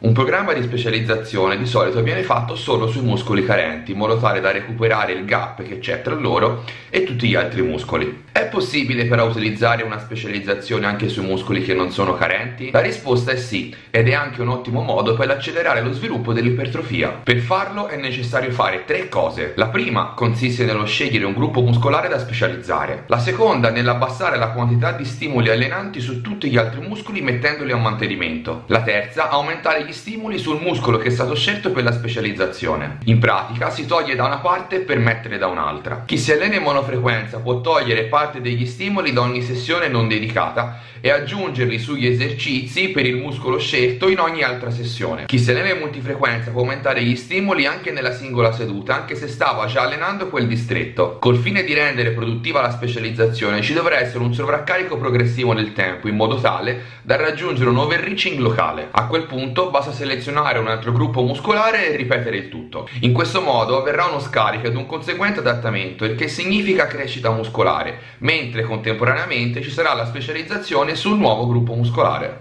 Un programma di specializzazione di solito viene fatto solo sui muscoli carenti, in modo tale da recuperare il gap che c'è tra loro e tutti gli altri muscoli. Possibile però utilizzare una specializzazione anche sui muscoli che non sono carenti? La risposta è sì, ed è anche un ottimo modo per accelerare lo sviluppo dell'ipertrofia. Per farlo è necessario fare tre cose. La prima consiste nello scegliere un gruppo muscolare da specializzare. La seconda nell'abbassare la quantità di stimoli allenanti su tutti gli altri muscoli mettendoli a mantenimento. La terza, aumentare gli stimoli sul muscolo che è stato scelto per la specializzazione. In pratica si toglie da una parte per mettere da un'altra. Chi si allena in monofrequenza può togliere parte degli stimoli da ogni sessione non dedicata e aggiungerli sugli esercizi per il muscolo scelto in ogni altra sessione. Chi si allena in multifrequenza può aumentare gli stimoli anche nella singola seduta, anche se stava già allenando quel distretto. Col fine di rendere produttiva la specializzazione ci dovrà essere un sovraccarico progressivo nel tempo, in modo tale da raggiungere un overreaching locale. A quel punto basta selezionare un altro gruppo muscolare e ripetere il tutto. In questo modo avverrà uno scarico ed un conseguente adattamento, il che significa crescita muscolare, mentre contemporaneamente ci sarà la specializzazione sul nuovo gruppo muscolare.